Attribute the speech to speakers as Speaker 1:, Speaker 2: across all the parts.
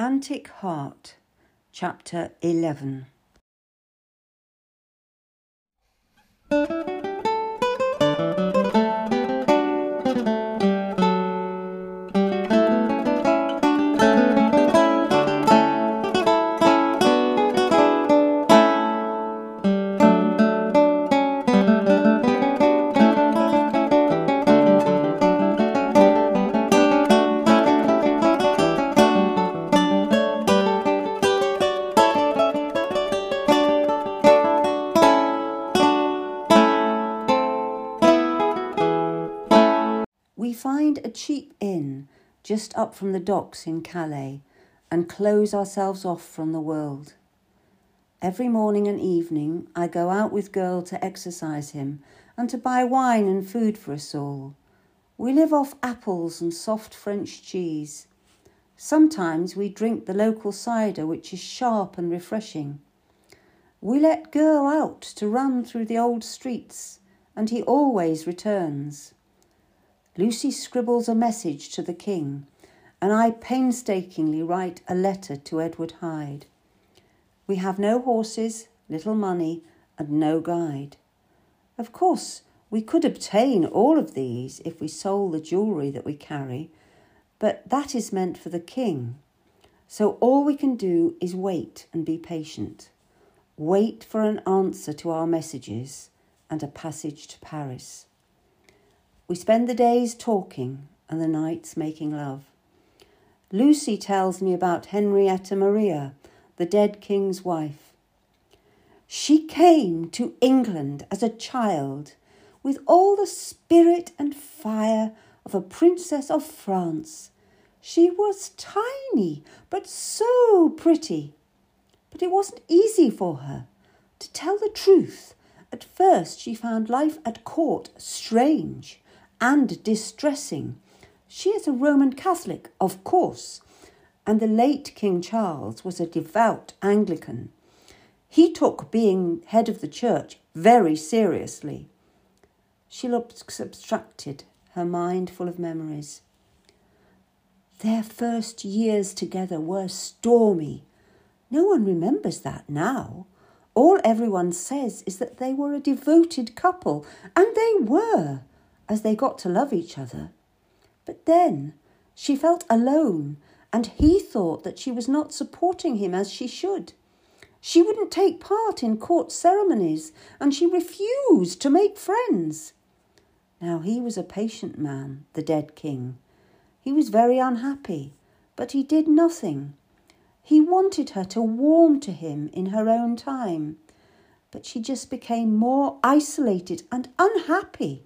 Speaker 1: Antic Heart, Chapter 11. Up from the docks in Calais and close ourselves off from the world. Every morning and evening I go out with Girl to exercise him and to buy wine and food for us all. We live off apples and soft French cheese. Sometimes we drink the local cider, which is sharp and refreshing. We let Girl out to run through the old streets, and he always returns. Lucy scribbles a message to the king, and I painstakingly write a letter to Edward Hyde. We have no horses, little money, and no guide. Of course, we could obtain all of these if we sold the jewellery that we carry, but that is meant for the king. So all we can do is wait and be patient. Wait for an answer to our messages and a passage to Paris. We spend the days talking and the nights making love. Lucy tells me about Henrietta Maria, the dead king's wife. She came to England as a child with all the spirit and fire of a princess of France. She was tiny, but so pretty. But it wasn't easy for her. To tell the truth, at first she found life at court strange and distressing. She is a Roman Catholic, of course, and the late King Charles was a devout Anglican. He took being head of the church very seriously. She looks abstracted, her mind full of memories. Their first years together were stormy. No one remembers that now. All everyone says is that they were a devoted couple, and they were as they got to love each other. But then she felt alone, and he thought that she was not supporting him as she should. She wouldn't take part in court ceremonies, and she refused to make friends. Now he was a patient man, the dead king. He was very unhappy, but he did nothing. He wanted her to warm to him in her own time, but she just became more isolated and unhappy.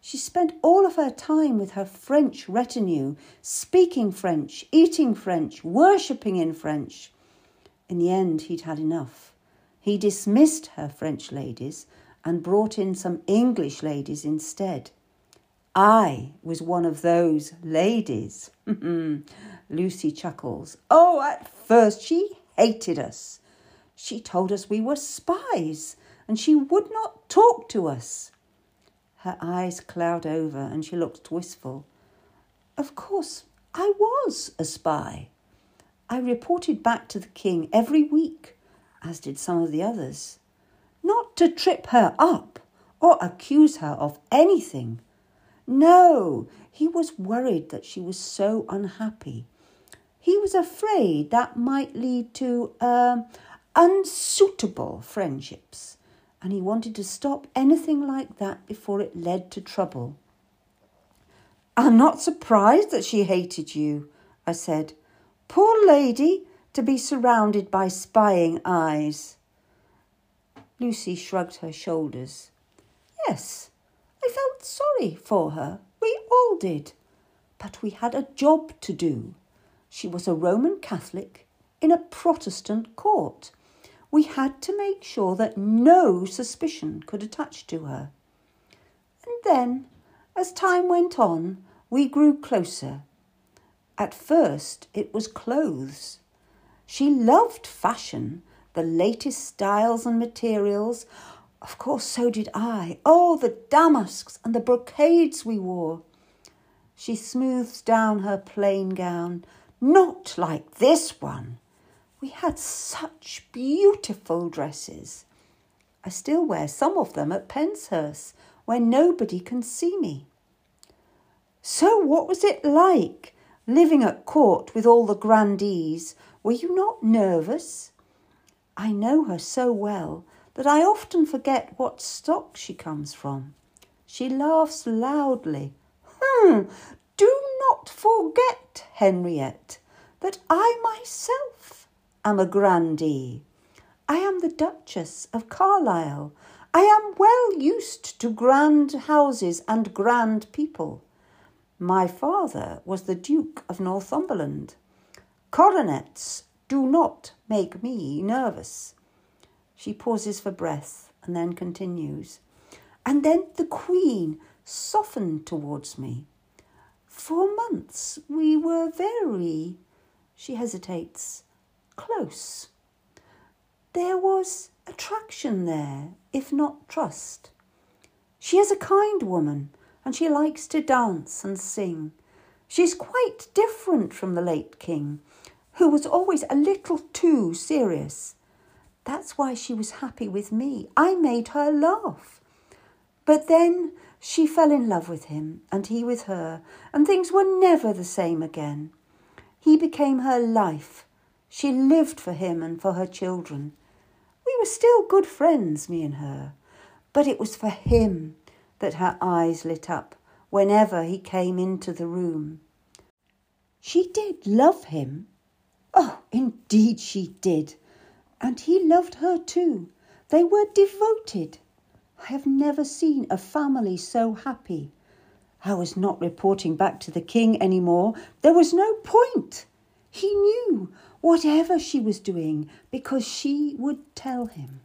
Speaker 1: She spent all of her time with her French retinue, speaking French, eating French, worshipping in French. In the end, he'd had enough. He dismissed her French ladies and brought in some English ladies instead. I was one of those ladies. Lucy chuckles. Oh, at first she hated us. She told us we were spies and she would not talk to us. Her eyes cloud over and she looked wistful. Of course, I was a spy. I reported back to the king every week, as did some of the others. Not to trip her up or accuse her of anything. No, he was worried that she was so unhappy. He was afraid that might lead to uh, unsuitable friendships and he wanted to stop anything like that before it led to trouble. I'm not surprised that she hated you, I said. Poor lady, to be surrounded by spying eyes. Lucy shrugged her shoulders. Yes, I felt sorry for her. We all did. But we had a job to do. She was a Roman Catholic in a Protestant court we had to make sure that no suspicion could attach to her. And then, as time went on, we grew closer. At first, it was clothes. She loved fashion, the latest styles and materials. Of course, so did I. Oh, the damasks and the brocades we wore. She smoothed down her plain gown, Not like this one. We had such beautiful dresses. I still wear some of them at Penshurst, where nobody can see me. So, what was it like living at court with all the grandees? Were you not nervous? I know her so well that I often forget what stock she comes from. She laughs loudly. Hmm, do not forget, Henriette, that I myself am a grandee. I am the Duchess of Carlisle. I am well used to grand houses and grand people. My father was the Duke of Northumberland. Coronets do not make me nervous. She pauses for breath and then continues. And then the Queen softened towards me. For months we were very, she hesitates, close. There was attraction there, if not trust. She is a kind woman and she likes to dance and sing. She's quite different from the late king, who was always a little too serious. That's why she was happy with me. I made her laugh. But then she fell in love with him, and he with her, and things were never the same again. He became her life. She lived for him and for her children. We were still good friends, me and her, but it was for him that her eyes lit up whenever he came into the room. She did love him. Oh, indeed she did. And he loved her too. They were devoted. I have never seen a family so happy. I was not reporting back to the king any more. There was no point. He knew whatever she was doing because she would tell him.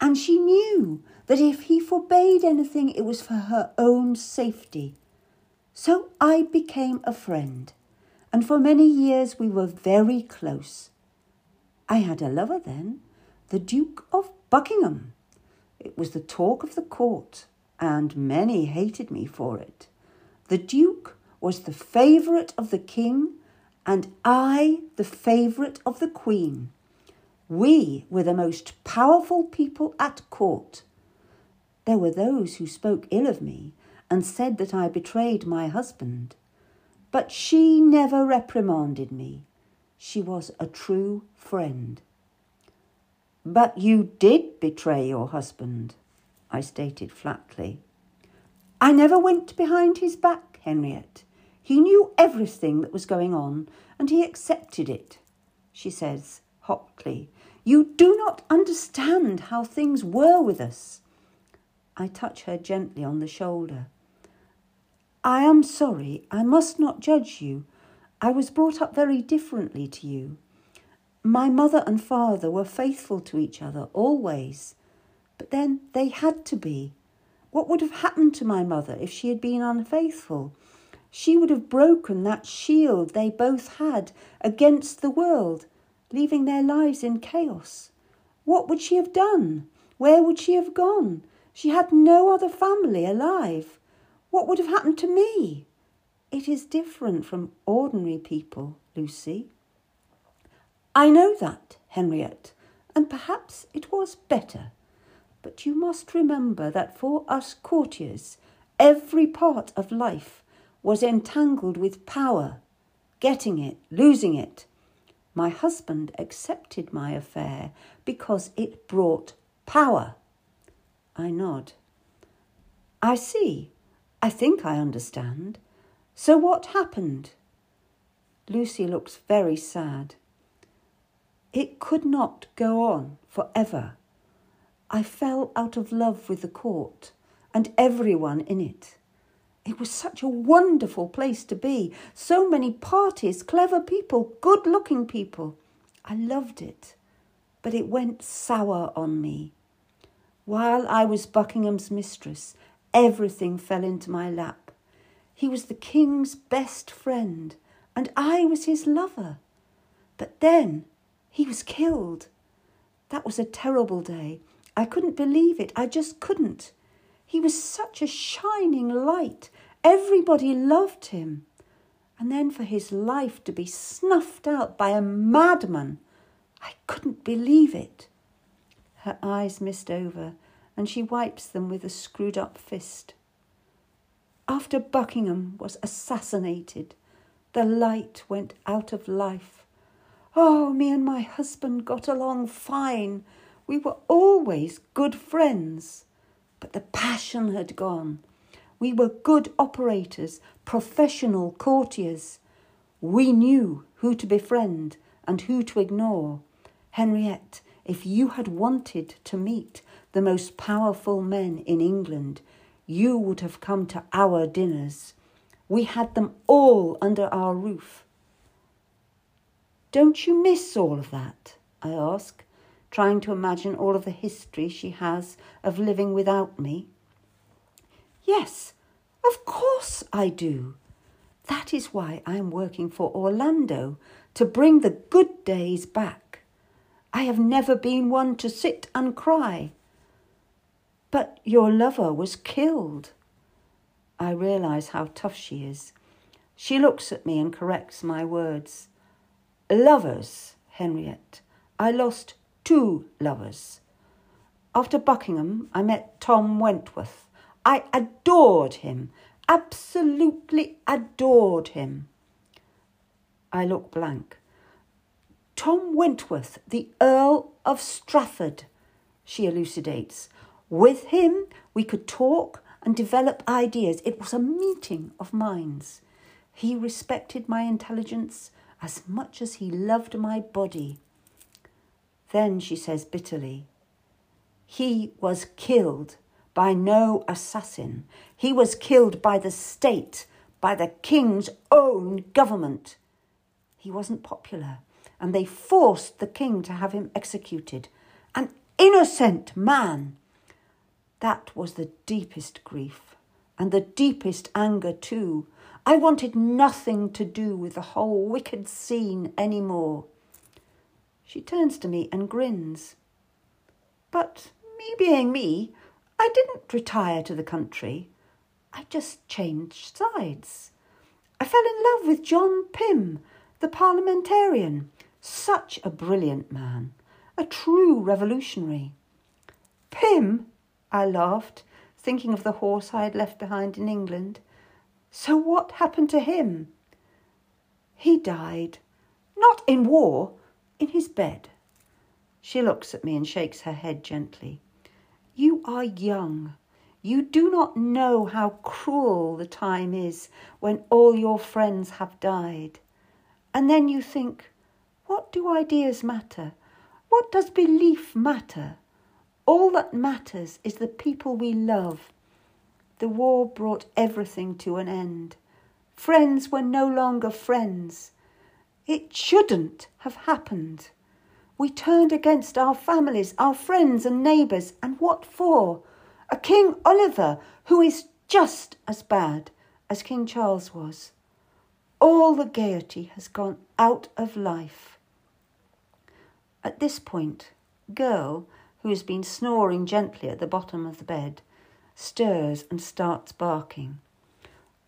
Speaker 1: And she knew that if he forbade anything, it was for her own safety. So I became a friend, and for many years we were very close. I had a lover then, the Duke of Buckingham. It was the talk of the court, and many hated me for it. The Duke was the favourite of the King, and I the favourite of the Queen. We were the most powerful people at court. There were those who spoke ill of me and said that I betrayed my husband. But she never reprimanded me. She was a true friend. But you did betray your husband, I stated flatly. I never went behind his back, Henriette. He knew everything that was going on, and he accepted it, she says hotly. You do not understand how things were with us. I touch her gently on the shoulder. I am sorry, I must not judge you. I was brought up very differently to you. My mother and father were faithful to each other always, but then they had to be. What would have happened to my mother if she had been unfaithful? She would have broken that shield they both had against the world, leaving their lives in chaos. What would she have done? Where would she have gone? She had no other family alive. What would have happened to me? It is different from ordinary people, Lucy. I know that, Henriette, and perhaps it was better. But you must remember that for us courtiers, every part of life was entangled with power, getting it, losing it. My husband accepted my affair because it brought power. I nod. I see. I think I understand. So what happened? Lucy looks very sad. It could not go on for ever. I fell out of love with the court and everyone in it. It was such a wonderful place to be. So many parties, clever people, good looking people. I loved it. But it went sour on me. While I was Buckingham's mistress, everything fell into my lap. He was the king's best friend, and I was his lover. But then he was killed. That was a terrible day. I couldn't believe it. I just couldn't. He was such a shining light. Everybody loved him. And then for his life to be snuffed out by a madman. I couldn't believe it. Her eyes mist over, and she wipes them with a screwed up fist. After Buckingham was assassinated, the light went out of life. Oh, me and my husband got along fine. We were always good friends. But the passion had gone. We were good operators, professional courtiers. We knew who to befriend and who to ignore. Henriette, if you had wanted to meet the most powerful men in England, you would have come to our dinners. We had them all under our roof. Don't you miss all of that? I ask, trying to imagine all of the history she has of living without me. Yes, of course I do. That is why I am working for Orlando to bring the good days back. I have never been one to sit and cry. But your lover was killed. I realise how tough she is. She looks at me and corrects my words. Lovers, Henriette. I lost two lovers. After Buckingham, I met Tom Wentworth. I adored him, absolutely adored him. I look blank. Tom Wentworth, the Earl of Strafford, she elucidates. With him, we could talk and develop ideas. It was a meeting of minds. He respected my intelligence as much as he loved my body. Then she says bitterly, He was killed by no assassin. He was killed by the state, by the king's own government. He wasn't popular, and they forced the king to have him executed. An innocent man. That was the deepest grief, and the deepest anger, too. I wanted nothing to do with the whole wicked scene any more. She turns to me and grins. But me being me, I didn't retire to the country. I just changed sides. I fell in love with John Pym, the parliamentarian. Such a brilliant man, a true revolutionary. Pym, I laughed, thinking of the horse I had left behind in England. So what happened to him? He died, not in war, in his bed. She looks at me and shakes her head gently. You are young. You do not know how cruel the time is when all your friends have died. And then you think, what do ideas matter? What does belief matter? All that matters is the people we love the war brought everything to an end. Friends were no longer friends. It shouldn't have happened. We turned against our families, our friends and neighbours, and what for? A King Oliver who is just as bad as King Charles was. All the gaiety has gone out of life. At this point, Girl, who has been snoring gently at the bottom of the bed, stirs and starts barking.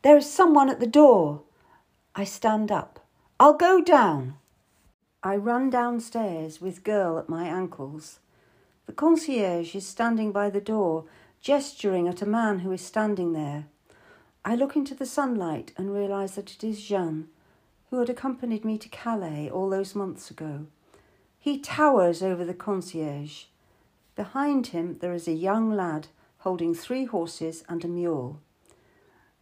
Speaker 1: There is someone at the door. I stand up. I'll go down. I run downstairs with girl at my ankles. The concierge is standing by the door, gesturing at a man who is standing there. I look into the sunlight and realise that it is Jean, who had accompanied me to Calais all those months ago. He towers over the concierge. Behind him there is a young lad holding three horses and a mule.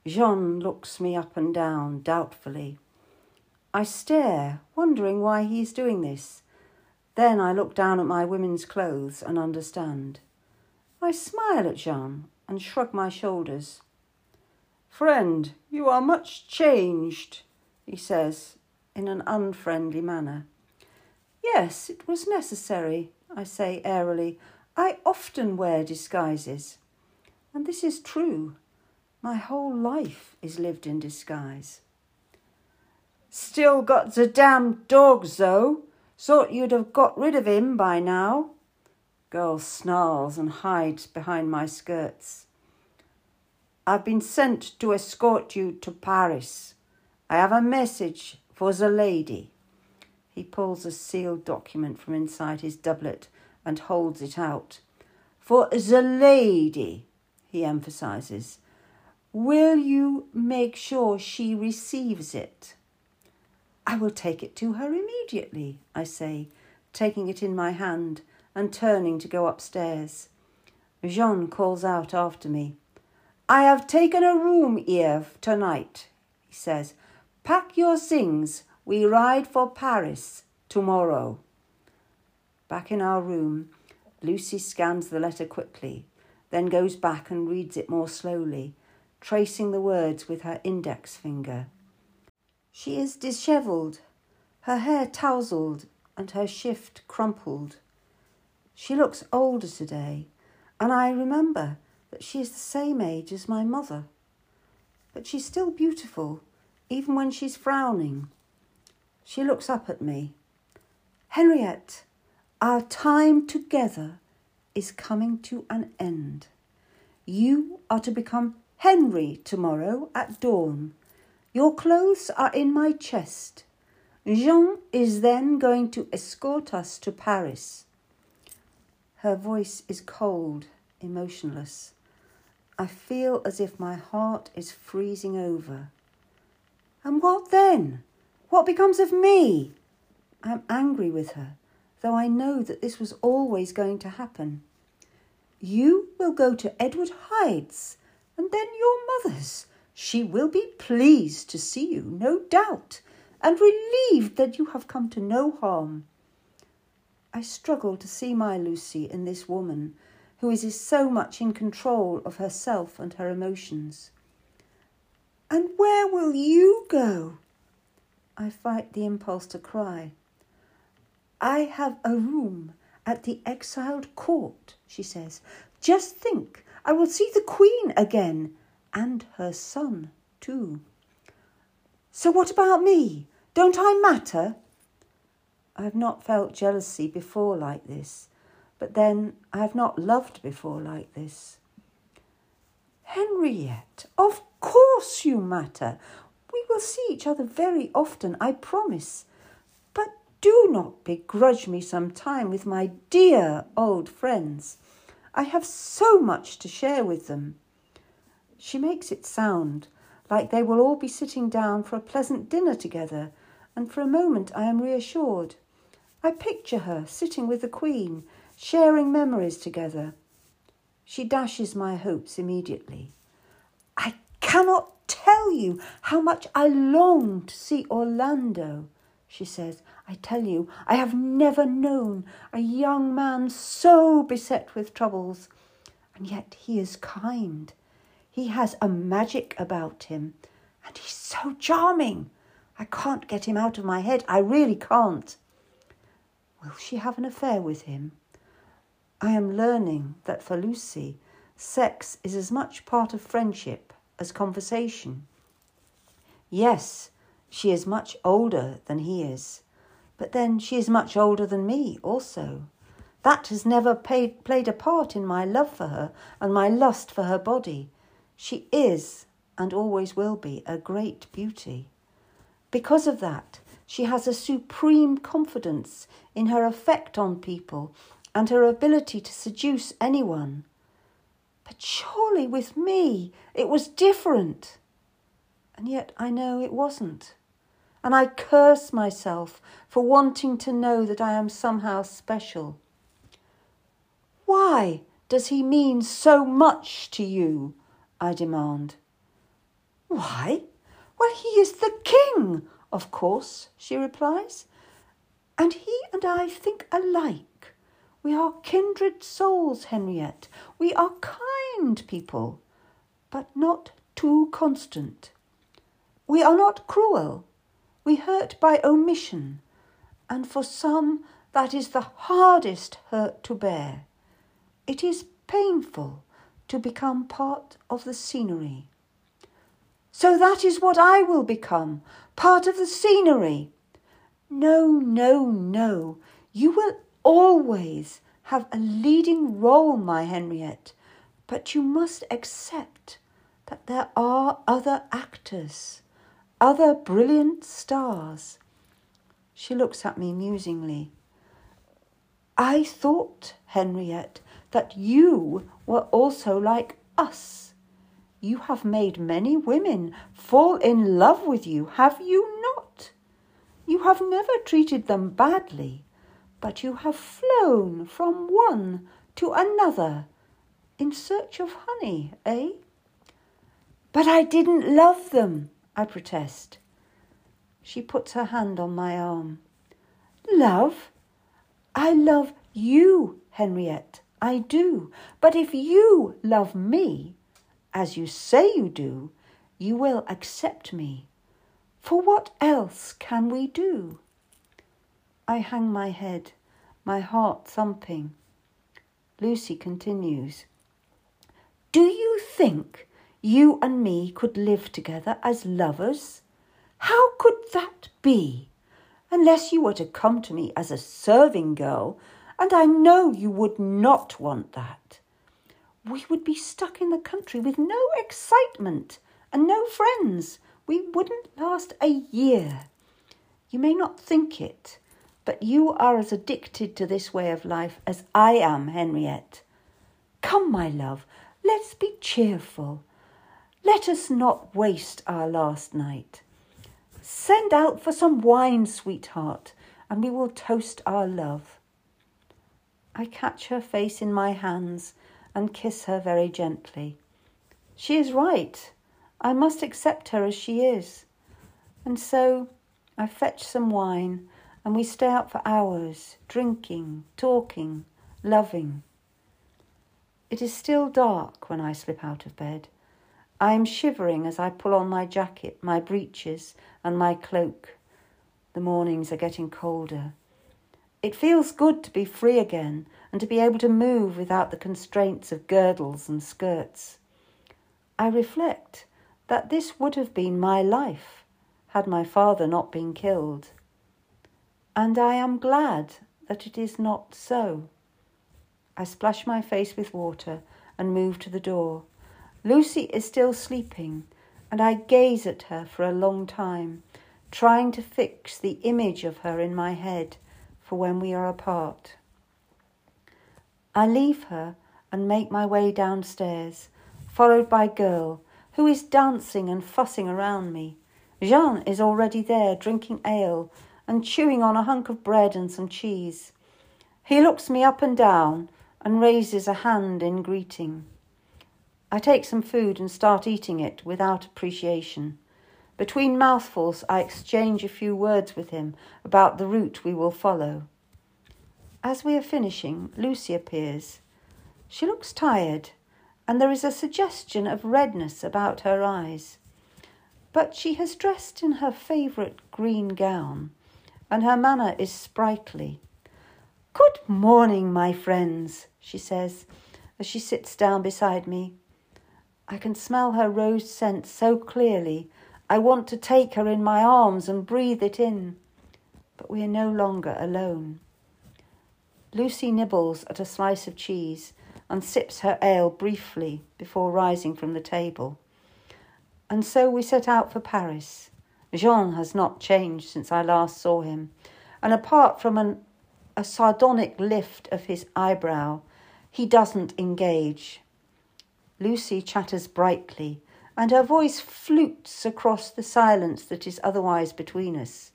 Speaker 1: Jean looks me up and down doubtfully. I stare, wondering why he is doing this. Then I look down at my women's clothes and understand. I smile at Jean and shrug my shoulders. Friend, you are much changed, he says in an unfriendly manner. Yes, it was necessary, I say airily. I often wear disguises. And this is true. My whole life is lived in disguise. Still got the damn dog, though. Thought you'd have got rid of him by now. Girl snarls and hides behind my skirts. I've been sent to escort you to Paris, I have a message for the lady. He pulls a sealed document from inside his doublet and holds it out. For the lady, he emphasizes. Will you make sure she receives it? I will take it to her immediately, I say, taking it in my hand and turning to go upstairs. Jean calls out after me. I have taken a room here tonight, he says. Pack your things. We ride for Paris tomorrow. Back in our room, Lucy scans the letter quickly, then goes back and reads it more slowly, tracing the words with her index finger. She is dishevelled, her hair tousled and her shift crumpled. She looks older today, and I remember that she is the same age as my mother. But she's still beautiful, even when she's frowning. She looks up at me. Henriette, our time together is coming to an end. You are to become Henry tomorrow at dawn. Your clothes are in my chest. Jean is then going to escort us to Paris. Her voice is cold, emotionless. I feel as if my heart is freezing over. And what then? What becomes of me? I am angry with her though I know that this was always going to happen. You will go to Edward Hyde's, and then your mother's. She will be pleased to see you, no doubt, and relieved that you have come to no harm. I struggle to see my Lucy in this woman who is so much in control of herself and her emotions. And where will you go? I fight the impulse to cry. I have a room at the exiled court, she says. Just think, I will see the Queen again, and her son, too. So what about me? Don't I matter? I have not felt jealousy before like this, but then I have not loved before like this. Henriette, of course you matter. We will see each other very often, I promise But do not begrudge me some time with my dear old friends. I have so much to share with them. She makes it sound like they will all be sitting down for a pleasant dinner together, and for a moment I am reassured. I picture her sitting with the Queen, sharing memories together. She dashes my hopes immediately. I cannot tell you how much I long to see Orlando she says. I tell you, I have never known a young man so beset with troubles. And yet he is kind. He has a magic about him. And he's so charming. I can't get him out of my head. I really can't. Will she have an affair with him? I am learning that for Lucy, sex is as much part of friendship as conversation. Yes, she is much older than he is. But then she is much older than me also. That has never paid, played a part in my love for her and my lust for her body. She is, and always will be, a great beauty. Because of that, she has a supreme confidence in her effect on people and her ability to seduce anyone. But surely with me it was different. And yet I know it wasn't and I curse myself for wanting to know that I am somehow special. Why does he mean so much to you? I demand. Why? Well, he is the king, of course, she replies. And he and I think alike. We are kindred souls, Henriette. We are kind people, but not too constant. We are not cruel, we hurt by omission, and for some that is the hardest hurt to bear. It is painful to become part of the scenery. So that is what I will become, part of the scenery. No, no, no. You will always have a leading role, my Henriette, but you must accept that there are other actors other brilliant stars. She looks at me musingly. I thought, Henriette, that you were also like us. You have made many women fall in love with you, have you not? You have never treated them badly, but you have flown from one to another in search of honey, eh? But I didn't love them, I protest. She puts her hand on my arm. Love? I love you, Henriette. I do. But if you love me, as you say you do, you will accept me. For what else can we do? I hang my head, my heart thumping. Lucy continues. Do you think you and me could live together as lovers? How could that be? Unless you were to come to me as a serving girl, and I know you would not want that. We would be stuck in the country with no excitement and no friends. We wouldn't last a year. You may not think it, but you are as addicted to this way of life as I am, Henriette. Come, my love, let's be cheerful. Let us not waste our last night. Send out for some wine, sweetheart, and we will toast our love. I catch her face in my hands and kiss her very gently. She is right. I must accept her as she is. And so I fetch some wine and we stay out for hours, drinking, talking, loving. It is still dark when I slip out of bed. I am shivering as I pull on my jacket, my breeches, and my cloak. The mornings are getting colder. It feels good to be free again and to be able to move without the constraints of girdles and skirts. I reflect that this would have been my life had my father not been killed. And I am glad that it is not so. I splash my face with water and move to the door. Lucy is still sleeping, and I gaze at her for a long time, trying to fix the image of her in my head for when we are apart. I leave her and make my way downstairs, followed by Girl, who is dancing and fussing around me. Jean is already there, drinking ale and chewing on a hunk of bread and some cheese. He looks me up and down and raises a hand in greeting. I take some food and start eating it without appreciation. Between mouthfuls, I exchange a few words with him about the route we will follow. As we are finishing, Lucy appears. She looks tired, and there is a suggestion of redness about her eyes. But she has dressed in her favourite green gown, and her manner is sprightly. Good morning, my friends, she says as she sits down beside me. I can smell her rose scent so clearly I want to take her in my arms and breathe it in. But we are no longer alone. Lucy nibbles at a slice of cheese and sips her ale briefly before rising from the table. And so we set out for Paris. Jean has not changed since I last saw him, and apart from an, a sardonic lift of his eyebrow, he doesn't engage. Lucy chatters brightly and her voice flutes across the silence that is otherwise between us.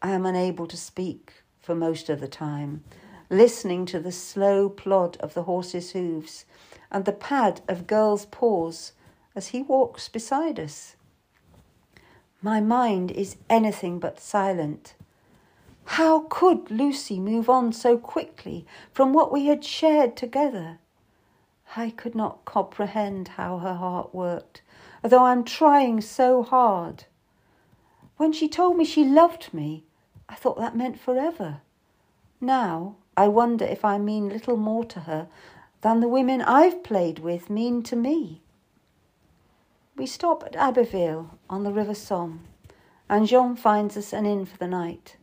Speaker 1: I am unable to speak for most of the time, listening to the slow plod of the horse's hoofs and the pad of girl's paws as he walks beside us. My mind is anything but silent. How could Lucy move on so quickly from what we had shared together? I could not comprehend how her heart worked, although I'm trying so hard. When she told me she loved me, I thought that meant forever. Now I wonder if I mean little more to her than the women I've played with mean to me. We stop at Abbeville on the River Somme, and Jean finds us an inn for the night.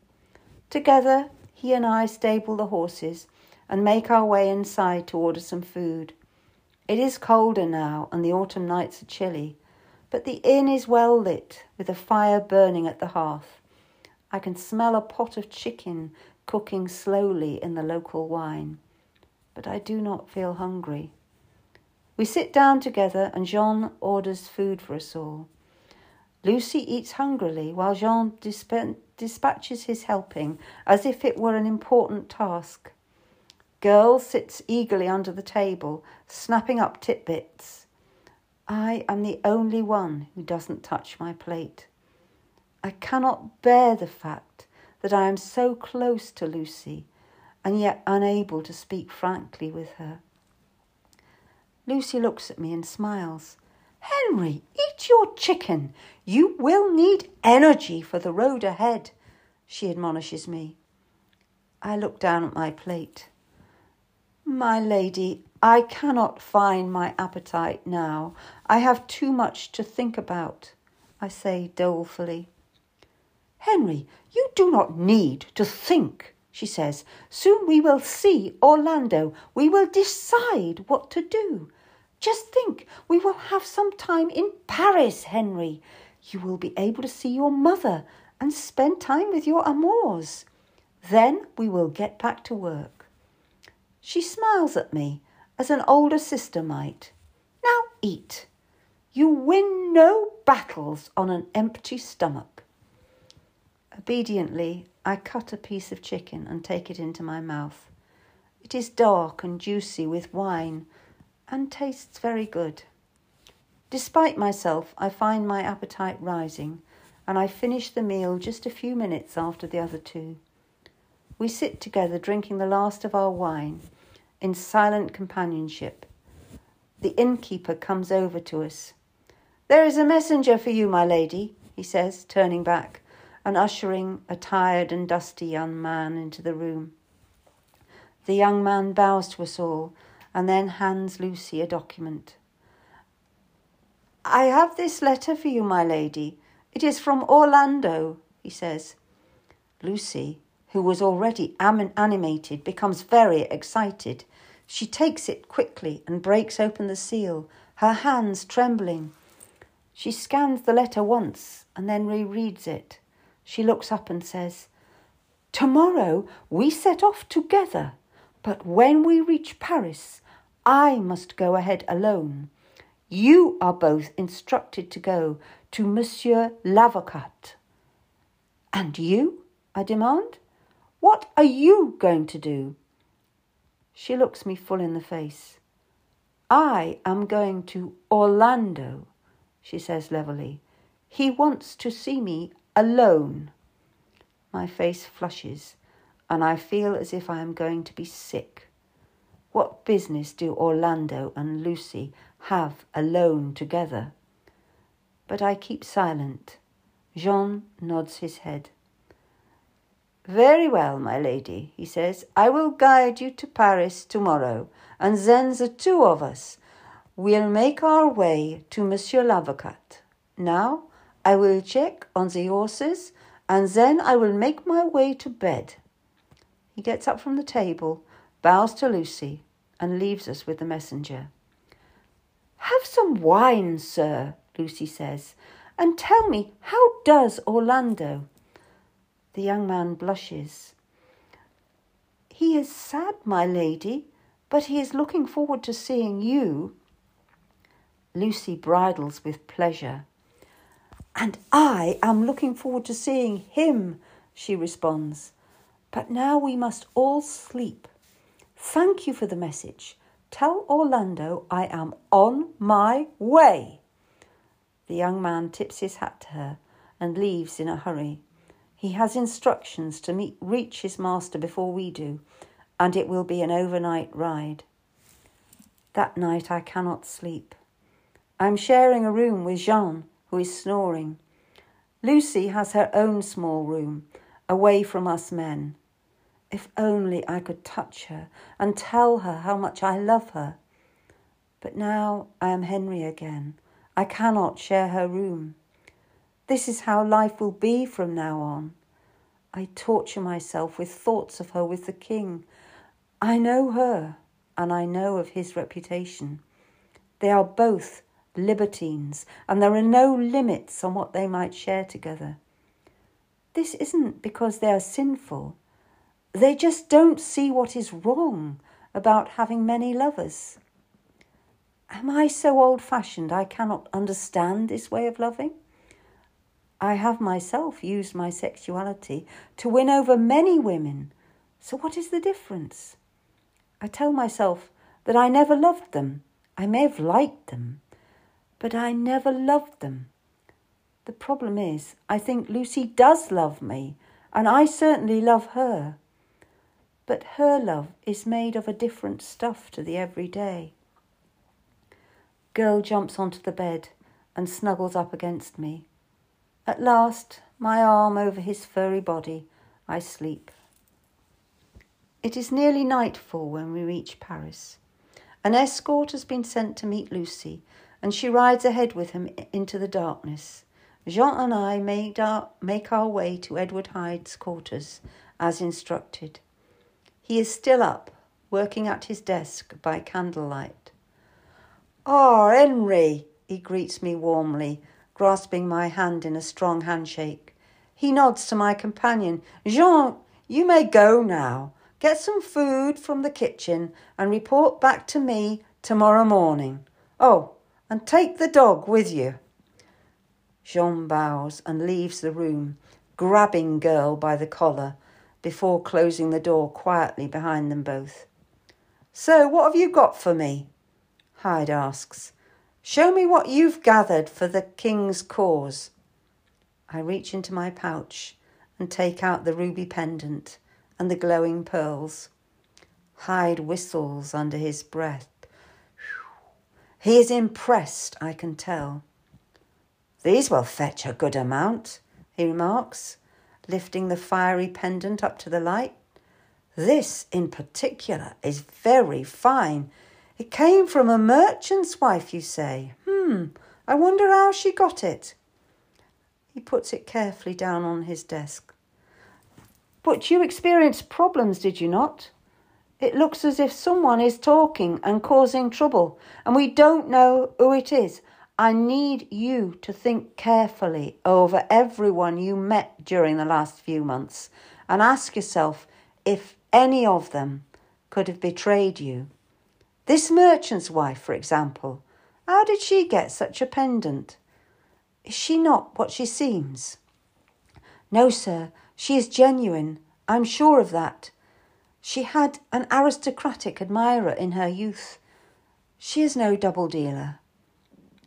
Speaker 1: Together, he and I stable the horses and make our way inside to order some food. It is colder now, and the autumn nights are chilly, But the inn is well lit, with a fire burning at the hearth. I can smell a pot of chicken cooking slowly in the local wine. But I do not feel hungry. We sit down together and Jean orders food for us all. Lucy eats hungrily while Jean disp- dispatches his helping as if it were an important task. Girl sits eagerly under the table, snapping up titbits. I am the only one who doesn't touch my plate. I cannot bear the fact that I am so close to Lucy and yet unable to speak frankly with her. Lucy looks at me and smiles. Henry, eat your chicken. You will need energy for the road ahead, she admonishes me. I look down at my plate. My lady, I cannot find my appetite now. I have too much to think about, I say dolefully. Henry, you do not need to think, she says. Soon we will see Orlando. We will decide what to do. Just think, we will have some time in Paris, Henry. You will be able to see your mother and spend time with your amours. Then we will get back to work. She smiles at me as an older sister might. Now eat. You win no battles on an empty stomach. Obediently, I cut a piece of chicken and take it into my mouth. It is dark and juicy with wine and tastes very good. Despite myself, I find my appetite rising, and I finish the meal just a few minutes after the other two. We sit together drinking the last of our wine in silent companionship. The innkeeper comes over to us. There is a messenger for you, my lady, he says, turning back and ushering a tired and dusty young man into the room. The young man bows to us all and then hands Lucy a document. I have this letter for you, my lady. It is from Orlando, he says. Lucy, who was already animated, becomes very excited. She takes it quickly and breaks open the seal, her hands trembling. She scans the letter once and then rereads it. She looks up and says, Tomorrow we set off together, but when we reach Paris, I must go ahead alone. You are both instructed to go to Monsieur l'Avocat. And you? I demand. What are you going to do? She looks me full in the face. I am going to Orlando, she says levelly. He wants to see me alone. My face flushes, and I feel as if I am going to be sick. What business do Orlando and Lucy have alone together? But I keep silent. Jean nods his head. Very well, my lady, he says. I will guide you to Paris tomorrow, and then the two of us will make our way to Monsieur l'Avocat. Now I will check on the horses, and then I will make my way to bed. He gets up from the table bows to Lucy, and leaves us with the messenger. Have some wine, sir, Lucy says, and tell me how does Orlando? The young man blushes. He is sad, my lady, but he is looking forward to seeing you. Lucy bridles with pleasure. And I am looking forward to seeing him, she responds. But now we must all sleep. Thank you for the message. Tell Orlando I am on my way. The young man tips his hat to her and leaves in a hurry. He has instructions to meet, reach his master before we do, and it will be an overnight ride. That night I cannot sleep. I am sharing a room with Jean, who is snoring. Lucy has her own small room, away from us men. If only I could touch her and tell her how much I love her. But now I am Henry again. I cannot share her room. This is how life will be from now on. I torture myself with thoughts of her with the king. I know her, and I know of his reputation. They are both libertines, and there are no limits on what they might share together. This isn't because they are sinful. They just don't see what is wrong about having many lovers. Am I so old fashioned I cannot understand this way of loving? I have myself used my sexuality to win over many women, so what is the difference? I tell myself that I never loved them. I may have liked them, but I never loved them. The problem is, I think Lucy does love me, and I certainly love her. But her love is made of a different stuff to the everyday. Girl jumps onto the bed and snuggles up against me. At last, my arm over his furry body, I sleep. It is nearly nightfall when we reach Paris. An escort has been sent to meet Lucy, and she rides ahead with him into the darkness. Jean and I made our, make our way to Edward Hyde's quarters, as instructed. He is still up, working at his desk by candlelight. Ah, oh, Henry, he greets me warmly, grasping my hand in a strong handshake. He nods to my companion. Jean, you may go now. Get some food from the kitchen and report back to me tomorrow morning. Oh, and take the dog with you. Jean bows and leaves the room, grabbing Girl by the collar before closing the door quietly behind them both. So, what have you got for me? Hyde asks. Show me what you've gathered for the king's cause. I reach into my pouch and take out the ruby pendant and the glowing pearls. Hyde whistles under his breath. He is impressed, I can tell. These will fetch a good amount, he remarks, lifting the fiery pendant up to the light. This in particular is very fine. It came from a merchant's wife, you say. Hmm, I wonder how she got it. He puts it carefully down on his desk. But you experienced problems, did you not? It looks as if someone is talking and causing trouble, and we don't know who it is. I need you to think carefully over everyone you met during the last few months and ask yourself if any of them could have betrayed you. This merchant's wife, for example, how did she get such a pendant? Is she not what she seems? No, sir, she is genuine. I'm sure of that. She had an aristocratic admirer in her youth. She is no double dealer.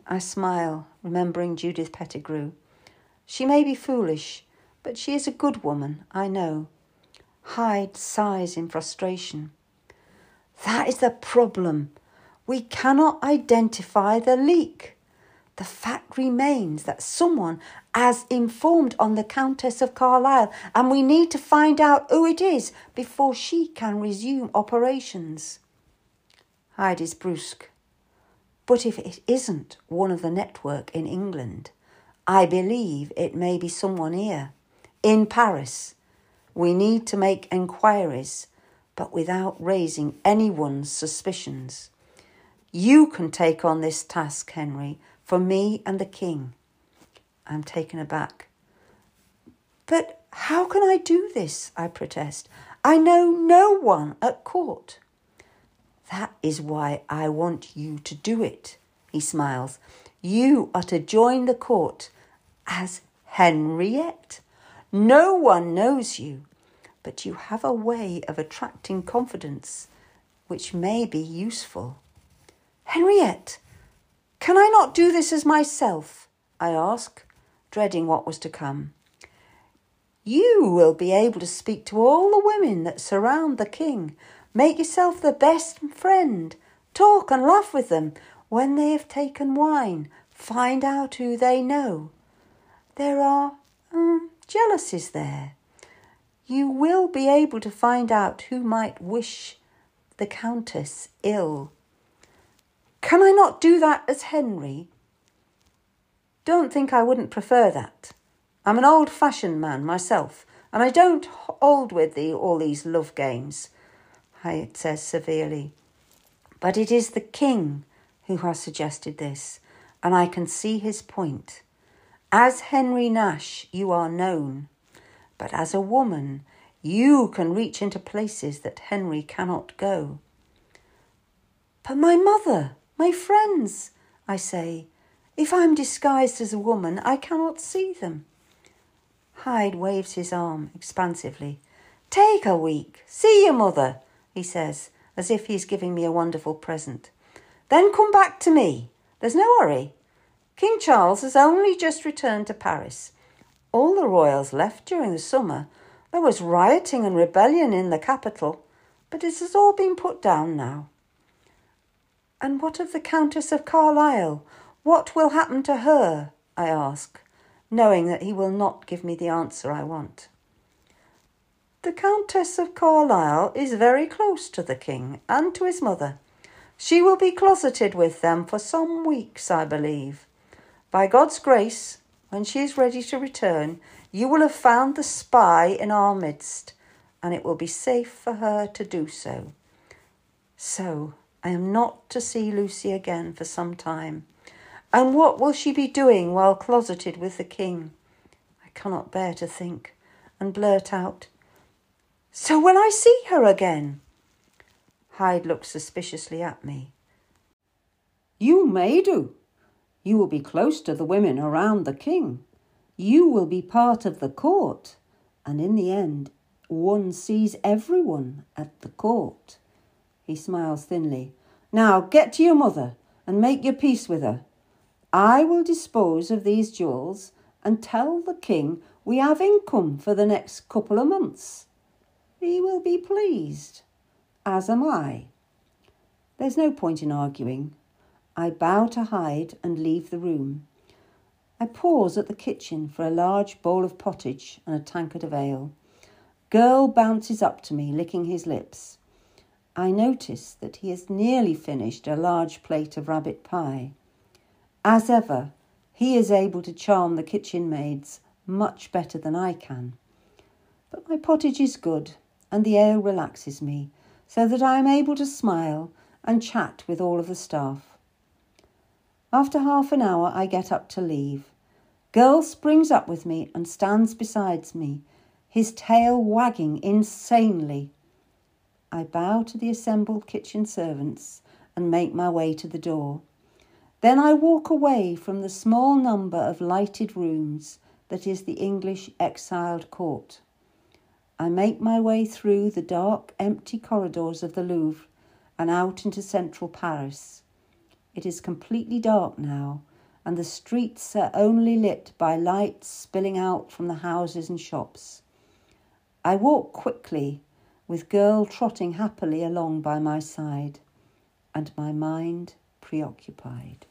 Speaker 1: I smile, remembering Judith Pettigrew. She may be foolish, but she is a good woman, I know. Hyde sighs in frustration. That is the problem. We cannot identify the leak. The fact remains that someone has informed on the Countess of Carlisle, and we need to find out who it is before she can resume operations. Hyde is brusque. But if it isn't one of the network in England, I believe it may be someone here, in Paris. We need to make enquiries, but without raising anyone's suspicions. You can take on this task, Henry, for me and the king. I'm taken aback. But how can I do this? I protest. I know no one at court. That is why I want you to do it, he smiles. You are to join the court as Henriette. No one knows you, but you have a way of attracting confidence which may be useful. Henriette, can I not do this as myself? I ask, dreading what was to come. You will be able to speak to all the women that surround the king. Make yourself the best friend. Talk and laugh with them. When they have taken wine, find out who they know. There are um, jealousies there. You will be able to find out who might wish the Countess ill. Can I not do that as Henry? Don't think I wouldn't prefer that. I'm an old fashioned man myself, and I don't hold with the, all these love games, Hyde says severely. But it is the king who has suggested this, and I can see his point. As Henry Nash, you are known, but as a woman, you can reach into places that Henry cannot go. But my mother, my friends, I say, if I am disguised as a woman, I cannot see them. Hyde waves his arm expansively. Take a week, see your mother, he says, as if he's giving me a wonderful present. Then come back to me. There's no hurry. King Charles has only just returned to Paris. All the royals left during the summer. There was rioting and rebellion in the capital, but it has all been put down now. And what of the Countess of Carlisle? What will happen to her? I ask, knowing that he will not give me the answer I want. The Countess of Carlisle is very close to the King and to his mother. She will be closeted with them for some weeks, I believe. By God's grace, when she is ready to return, you will have found the spy in our midst, and it will be safe for her to do so. So, I am not to see Lucy again for some time. And what will she be doing while closeted with the king? I cannot bear to think, and blurt out, So will I see her again? Hyde looked suspiciously at me. You may do. You will be close to the women around the king. You will be part of the court. And in the end, one sees everyone at the court. He smiles thinly. Now get to your mother and make your peace with her. I will dispose of these jewels and tell the king we have income for the next couple of months. He will be pleased as am I. There's no point in arguing. I bow to Hyde and leave the room. I pause at the kitchen for a large bowl of pottage and a tankard of ale. Girl bounces up to me, licking his lips. I notice that he has nearly finished a large plate of rabbit pie. As ever, he is able to charm the kitchen maids much better than I can. But my pottage is good, and the ale relaxes me, so that I am able to smile and chat with all of the staff. After half an hour, I get up to leave. Girl springs up with me and stands beside me, his tail wagging insanely. I bow to the assembled kitchen servants and make my way to the door. Then I walk away from the small number of lighted rooms that is the English exiled court. I make my way through the dark, empty corridors of the Louvre and out into central Paris. It is completely dark now, and the streets are only lit by lights spilling out from the houses and shops. I walk quickly, with girl trotting happily along by my side, and my mind preoccupied.